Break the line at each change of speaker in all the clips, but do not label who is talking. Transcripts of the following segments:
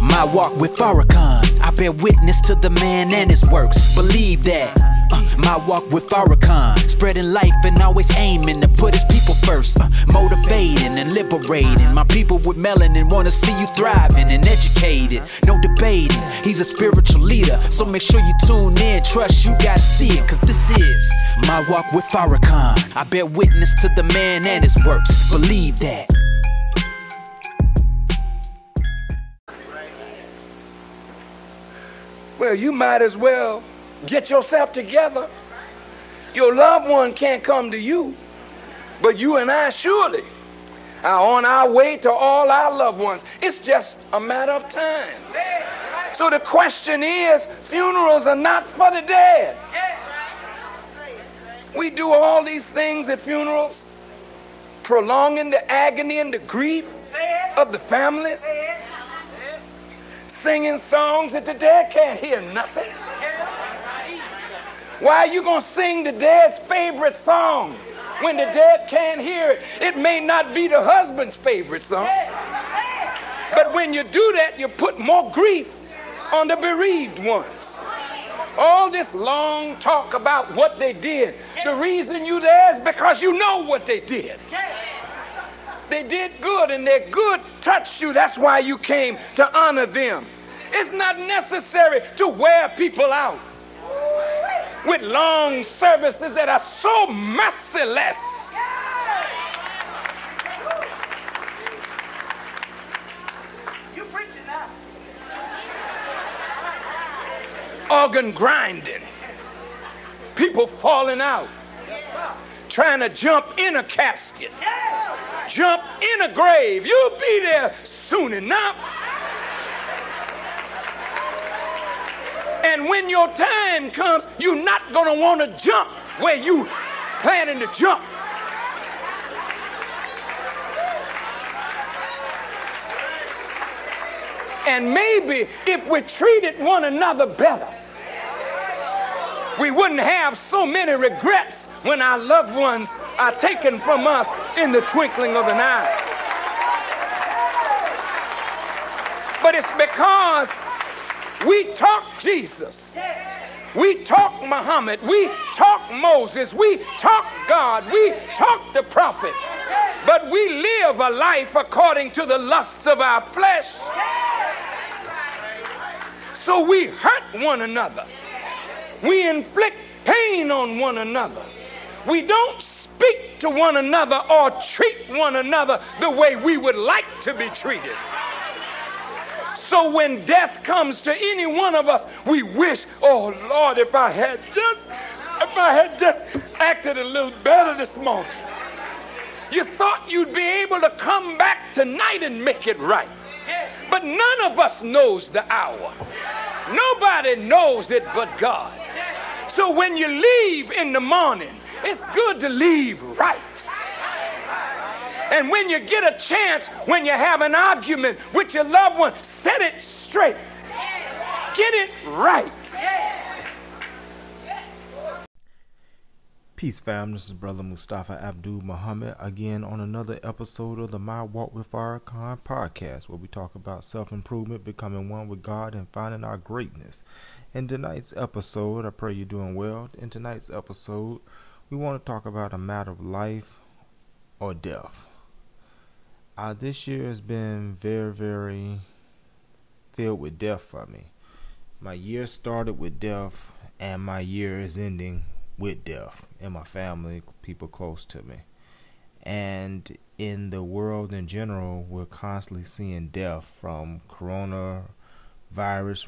My walk with Farrakhan, I bear witness to the man and his works. Believe that. Uh, my walk with Farrakhan, spreading life and always aiming to put his people first. Uh, motivating and liberating. My people with melanin wanna see you thriving and educated. No debating, he's a spiritual leader. So make sure you tune in, trust you gotta see it. Cause this is my walk with Farrakhan. I bear witness to the man and his works. Believe that.
Well, you might as well get yourself together. Your loved one can't come to you, but you and I surely are on our way to all our loved ones. It's just a matter of time. So the question is funerals are not for the dead. We do all these things at funerals, prolonging the agony and the grief of the families singing songs that the dead can't hear nothing. Why are you going to sing the dead's favorite song when the dead can't hear it? It may not be the husband's favorite song. But when you do that, you put more grief on the bereaved ones. All this long talk about what they did, the reason you there is because you know what they did. They did good, and their good touched you. That's why you came to honor them. It's not necessary to wear people out with long services that are so merciless. You preaching now. Organ grinding, people falling out, trying to jump in a casket, jump in a grave. You'll be there soon enough. And when your time comes, you're not going to want to jump where you planning to jump. And maybe if we treated one another better, we wouldn't have so many regrets when our loved ones are taken from us in the twinkling of an eye. But it's because we talk Jesus. We talk Muhammad. We talk Moses. We talk God. We talk the prophet. But we live a life according to the lusts of our flesh. So we hurt one another. We inflict pain on one another. We don't speak to one another or treat one another the way we would like to be treated. So when death comes to any one of us, we wish, oh Lord, if I had just, if I had just acted a little better this morning. You thought you'd be able to come back tonight and make it right. But none of us knows the hour. Nobody knows it but God. So when you leave in the morning, it's good to leave right. And when you get a chance, when you have an argument with your loved one, set it straight. Get it right.
Peace, fam. This is Brother Mustafa Abdul Muhammad again on another episode of the My Walk with Farrakhan podcast, where we talk about self improvement, becoming one with God, and finding our greatness. In tonight's episode, I pray you're doing well. In tonight's episode, we want to talk about a matter of life or death. Uh, this year has been very, very filled with death for me. My year started with death, and my year is ending with death in my family, people close to me. And in the world in general, we're constantly seeing death from coronavirus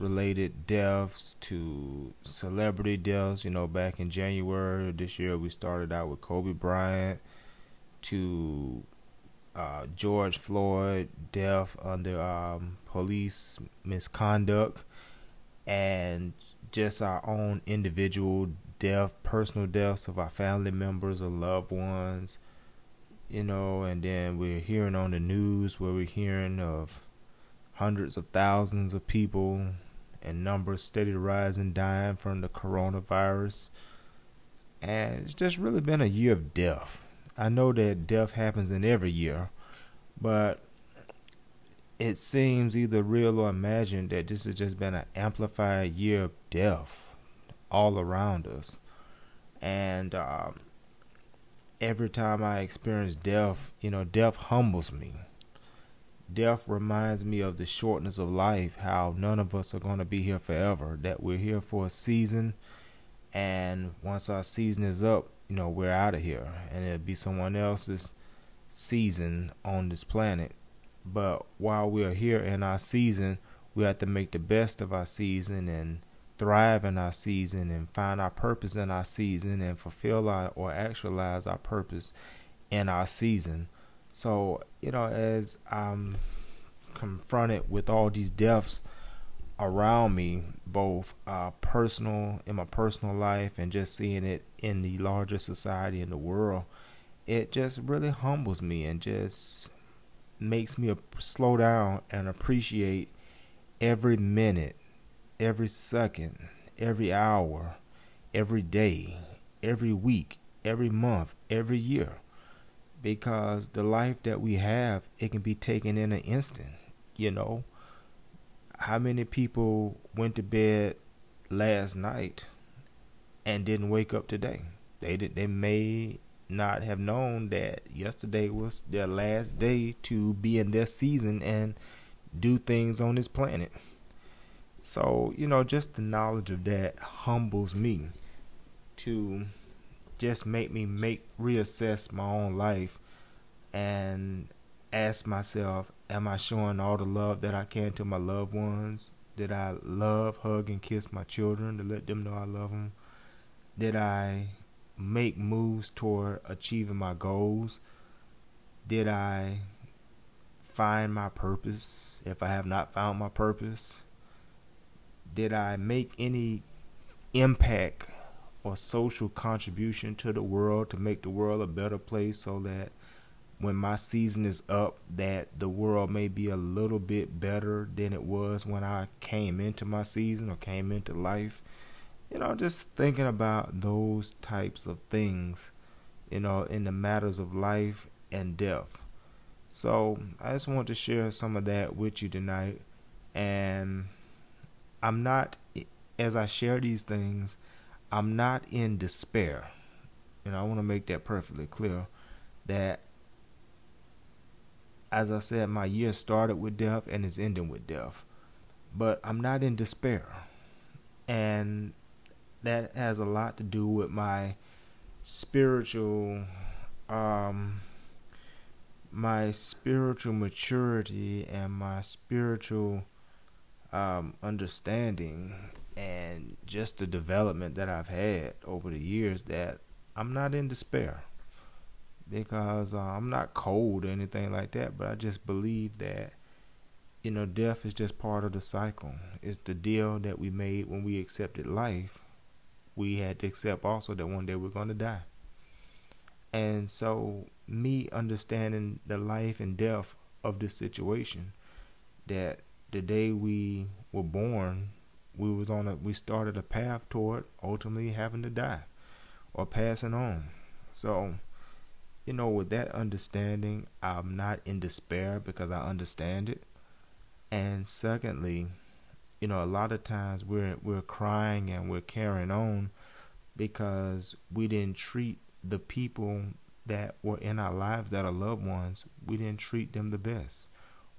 related deaths to celebrity deaths. You know, back in January this year, we started out with Kobe Bryant to uh, George Floyd death under um, police misconduct and just our own individual death, personal deaths of our family members or loved ones, you know, and then we're hearing on the news where we're hearing of hundreds of thousands of people and numbers steady rising dying from the coronavirus. And it's just really been a year of death. I know that death happens in every year, but it seems either real or imagined that this has just been an amplified year of death all around us. And um, every time I experience death, you know, death humbles me. Death reminds me of the shortness of life, how none of us are going to be here forever, that we're here for a season, and once our season is up, you know, we're out of here, and it'll be someone else's season on this planet. But while we are here in our season, we have to make the best of our season and thrive in our season and find our purpose in our season and fulfill our or actualize our purpose in our season. So, you know, as I'm confronted with all these deaths around me, both uh, personal in my personal life and just seeing it in the larger society in the world, it just really humbles me and just makes me slow down and appreciate every minute, every second, every hour, every day, every week, every month, every year. Because the life that we have, it can be taken in an instant, you know. How many people went to bed last night and didn't wake up today? They did they may not have known that yesterday was their last day to be in their season and do things on this planet. So, you know, just the knowledge of that humbles me to just make me make reassess my own life and ask myself, am I showing all the love that I can to my loved ones? Did I love, hug, and kiss my children to let them know I love them? Did I make moves toward achieving my goals? Did I find my purpose if I have not found my purpose? Did I make any impact or social contribution to the world to make the world a better place so that when my season is up that the world may be a little bit better than it was when I came into my season or came into life you know, just thinking about those types of things, you know, in the matters of life and death. So I just want to share some of that with you tonight. And I'm not, as I share these things, I'm not in despair. You know, I want to make that perfectly clear that, as I said, my year started with death and is ending with death. But I'm not in despair. And that has a lot to do with my spiritual um my spiritual maturity and my spiritual um understanding and just the development that I've had over the years that I'm not in despair because uh, I'm not cold or anything like that but I just believe that you know death is just part of the cycle it's the deal that we made when we accepted life we had to accept also that one day we're going to die. And so, me understanding the life and death of this situation, that the day we were born, we was on a we started a path toward ultimately having to die or passing on. So, you know, with that understanding, I'm not in despair because I understand it. And secondly, you know, a lot of times we're we're crying and we're carrying on because we didn't treat the people that were in our lives that are loved ones, we didn't treat them the best.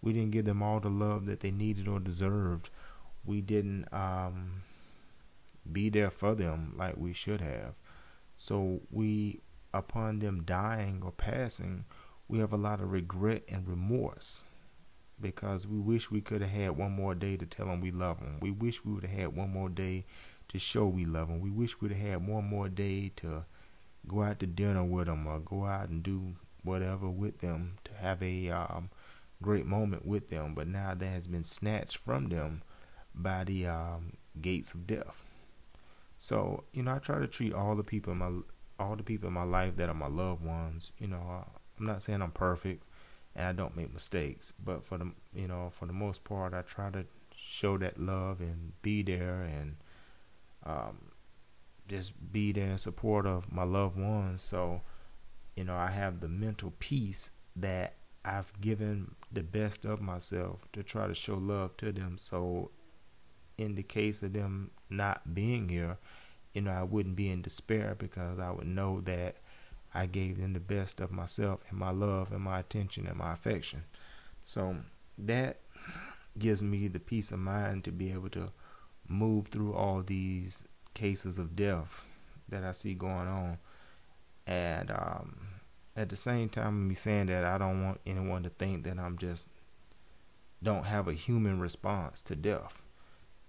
We didn't give them all the love that they needed or deserved. We didn't um, be there for them like we should have. So we, upon them dying or passing, we have a lot of regret and remorse because we wish we could have had one more day to tell them we love them. We wish we would have had one more day to show we love them. We wish we'd have had one more day to go out to dinner with them or go out and do whatever with them to have a um, great moment with them. But now that has been snatched from them by the um, gates of death. So you know, I try to treat all the people in my all the people in my life that are my loved ones. You know, I'm not saying I'm perfect and I don't make mistakes. But for the you know for the most part, I try to show that love and be there and um, just be there in support of my loved ones. So you know I have the mental peace that I've given the best of myself to try to show love to them. So, in the case of them not being here, you know, I wouldn't be in despair because I would know that I gave them the best of myself and my love and my attention and my affection. So, that gives me the peace of mind to be able to move through all these cases of death that I see going on. And um, at the same time, me saying that, I don't want anyone to think that I'm just don't have a human response to death.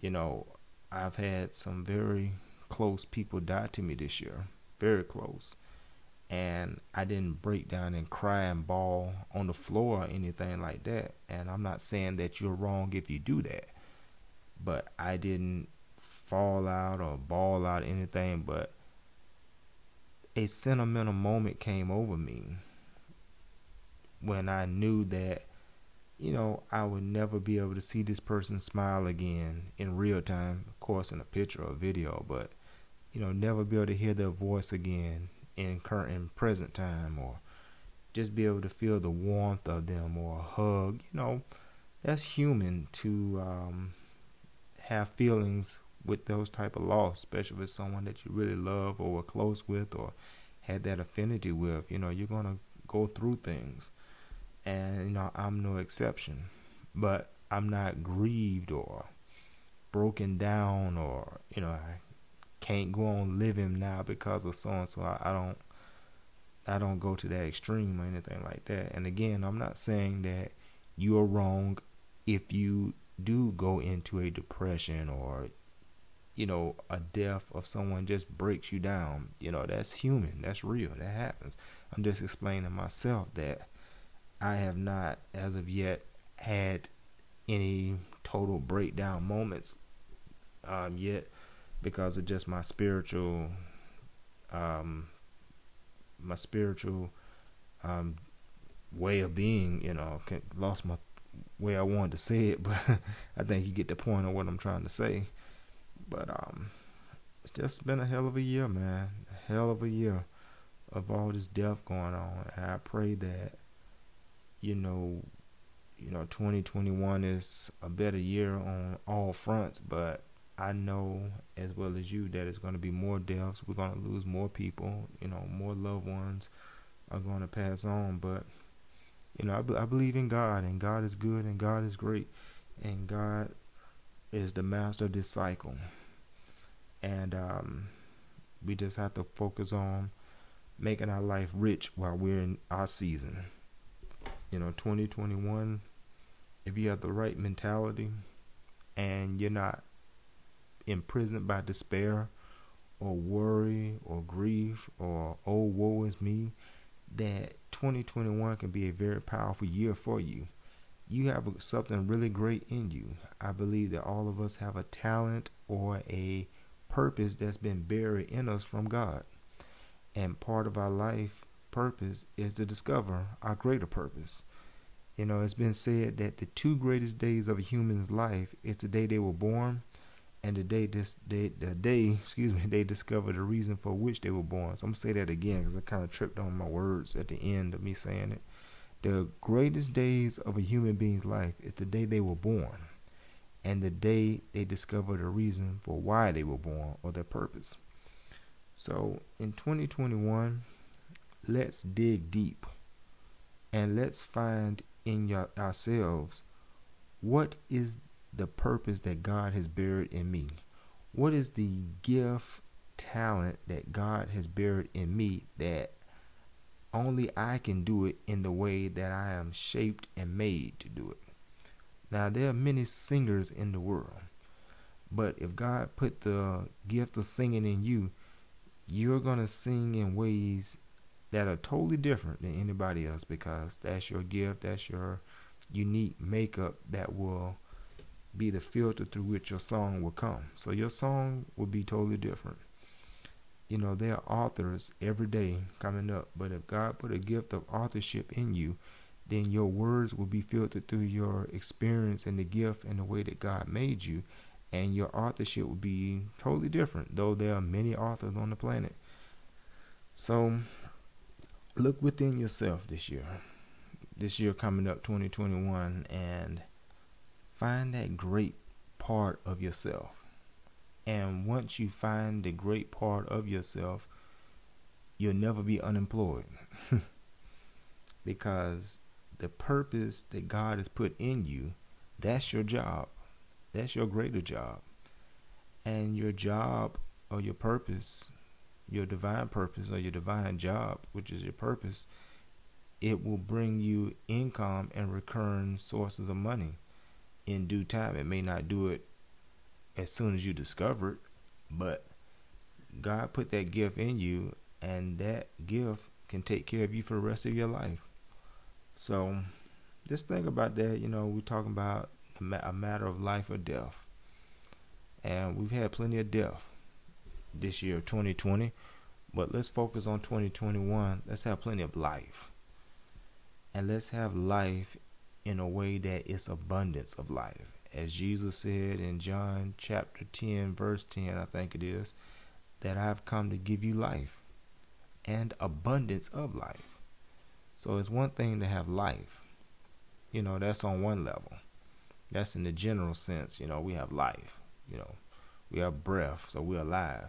You know, I've had some very close people died to me this year, very close. And I didn't break down and cry and bawl on the floor or anything like that. And I'm not saying that you're wrong if you do that, but I didn't fall out or bawl out anything, but a sentimental moment came over me when I knew that, you know, I would never be able to see this person smile again in real time, of course, in a picture or video, but, you know, never be able to hear their voice again in current present time or just be able to feel the warmth of them or a hug, you know, that's human to um, have feelings with those type of loss, especially with someone that you really love or were close with or had that affinity with. You know, you're gonna go through things, and you know I'm no exception. But I'm not grieved or broken down or you know I can't go on living now because of so and so. I, don't. I don't go to that extreme or anything like that. And again, I'm not saying that you are wrong if you do go into a depression or you know, a death of someone just breaks you down. You know, that's human. That's real. That happens. I'm just explaining myself that I have not, as of yet, had any total breakdown moments um, yet because of just my spiritual, um, my spiritual um, way of being. You know, lost my way I wanted to say it, but I think you get the point of what I'm trying to say. But um, it's just been a hell of a year, man. A hell of a year of all this death going on. And I pray that you know, you know, 2021 is a better year on all fronts. But I know as well as you that it's going to be more deaths. We're going to lose more people. You know, more loved ones are going to pass on. But you know, I, I believe in God, and God is good, and God is great, and God is the master of this cycle and um, we just have to focus on making our life rich while we're in our season. You know, 2021, if you have the right mentality and you're not imprisoned by despair or worry or grief or oh woe is me, that 2021 can be a very powerful year for you. You have something really great in you. I believe that all of us have a talent or a purpose that's been buried in us from God. And part of our life purpose is to discover our greater purpose. You know, it's been said that the two greatest days of a human's life is the day they were born and the day this day the day excuse me they discovered the reason for which they were born. So I'm gonna say that again because I kind of tripped on my words at the end of me saying it. The greatest days of a human being's life is the day they were born and the day they discover the reason for why they were born or their purpose. So in 2021, let's dig deep and let's find in your, ourselves what is the purpose that God has buried in me? What is the gift, talent that God has buried in me that only I can do it in the way that I am shaped and made to do it? Now, there are many singers in the world, but if God put the gift of singing in you, you're going to sing in ways that are totally different than anybody else because that's your gift, that's your unique makeup that will be the filter through which your song will come. So your song will be totally different. You know, there are authors every day coming up, but if God put a gift of authorship in you, then your words will be filtered through your experience and the gift and the way that God made you, and your authorship will be totally different, though there are many authors on the planet. So, look within yourself this year. this year coming up 2021 and find that great part of yourself. And once you find the great part of yourself, you'll never be unemployed. because the purpose that God has put in you, that's your job. That's your greater job. And your job or your purpose, your divine purpose or your divine job, which is your purpose, it will bring you income and recurring sources of money in due time. It may not do it as soon as you discover it, but God put that gift in you, and that gift can take care of you for the rest of your life. So just think about that. You know, we're talking about a matter of life or death. And we've had plenty of death this year, 2020. But let's focus on 2021. Let's have plenty of life. And let's have life in a way that it's abundance of life. As Jesus said in John chapter 10, verse 10, I think it is, that I've come to give you life and abundance of life. So it's one thing to have life. You know, that's on one level. That's in the general sense. You know, we have life. You know, we have breath, so we're alive.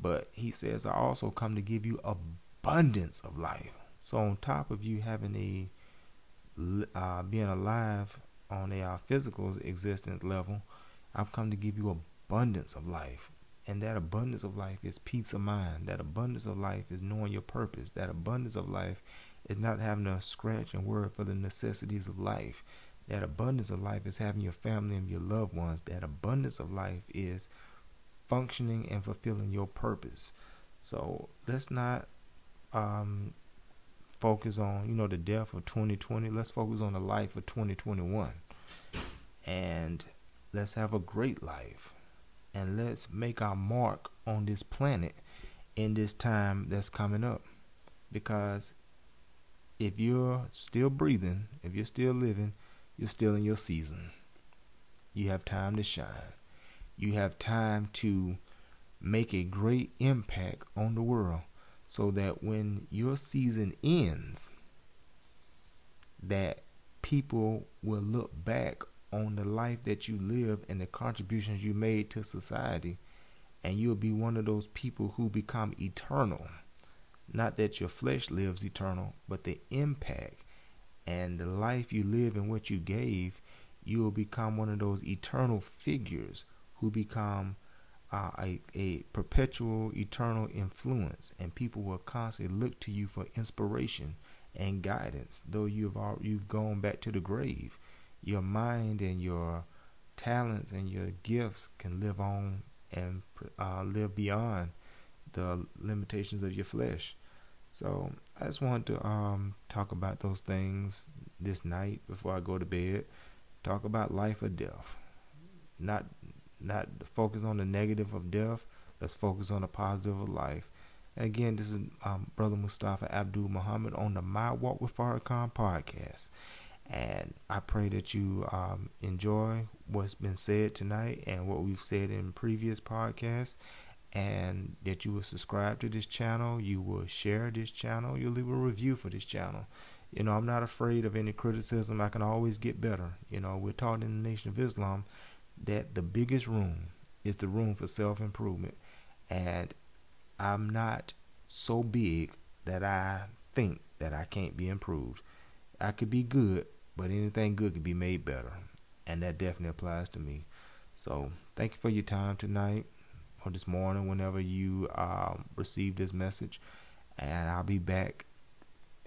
But he says, I also come to give you abundance of life. So on top of you having a uh, being alive on a uh, physical existence level, I've come to give you abundance of life. And that abundance of life is peace of mind. That abundance of life is knowing your purpose. That abundance of life is not having to scratch and worry for the necessities of life. That abundance of life is having your family and your loved ones. That abundance of life is functioning and fulfilling your purpose. So let's not um, focus on, you know, the death of 2020. Let's focus on the life of 2021. And let's have a great life. And let's make our mark on this planet in this time that's coming up. Because if you're still breathing, if you're still living, you're still in your season. You have time to shine. You have time to make a great impact on the world so that when your season ends that people will look back on the life that you live and the contributions you made to society and you'll be one of those people who become eternal. Not that your flesh lives eternal, but the impact and the life you live and what you gave, you will become one of those eternal figures who become uh, a, a perpetual, eternal influence, and people will constantly look to you for inspiration and guidance. Though you've all, you've gone back to the grave, your mind and your talents and your gifts can live on and uh, live beyond the limitations of your flesh. So I just wanted to um, talk about those things this night before I go to bed. Talk about life or death. Not not focus on the negative of death. Let's focus on the positive of life. And again, this is um, Brother Mustafa Abdul Muhammad on the My Walk with Farrakhan podcast. And I pray that you um, enjoy what's been said tonight and what we've said in previous podcasts and that you will subscribe to this channel, you will share this channel, you'll leave a review for this channel. You know, I'm not afraid of any criticism. I can always get better. You know, we're taught in the Nation of Islam that the biggest room is the room for self improvement. And I'm not so big that I think that I can't be improved. I could be good, but anything good could be made better. And that definitely applies to me. So, thank you for your time tonight or this morning whenever you um, receive this message. And I'll be back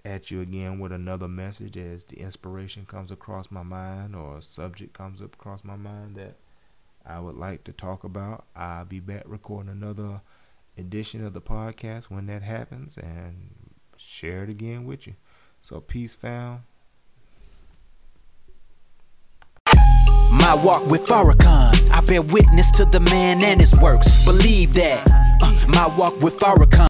at you again with another message as the inspiration comes across my mind or a subject comes up across my mind that I would like to talk about. I'll be back recording another edition of the podcast when that happens and share it again with you. So, peace, fam.
My walk with Farrakhan, I bear witness to the man and his works. Believe that. Uh, my walk with Farrakhan.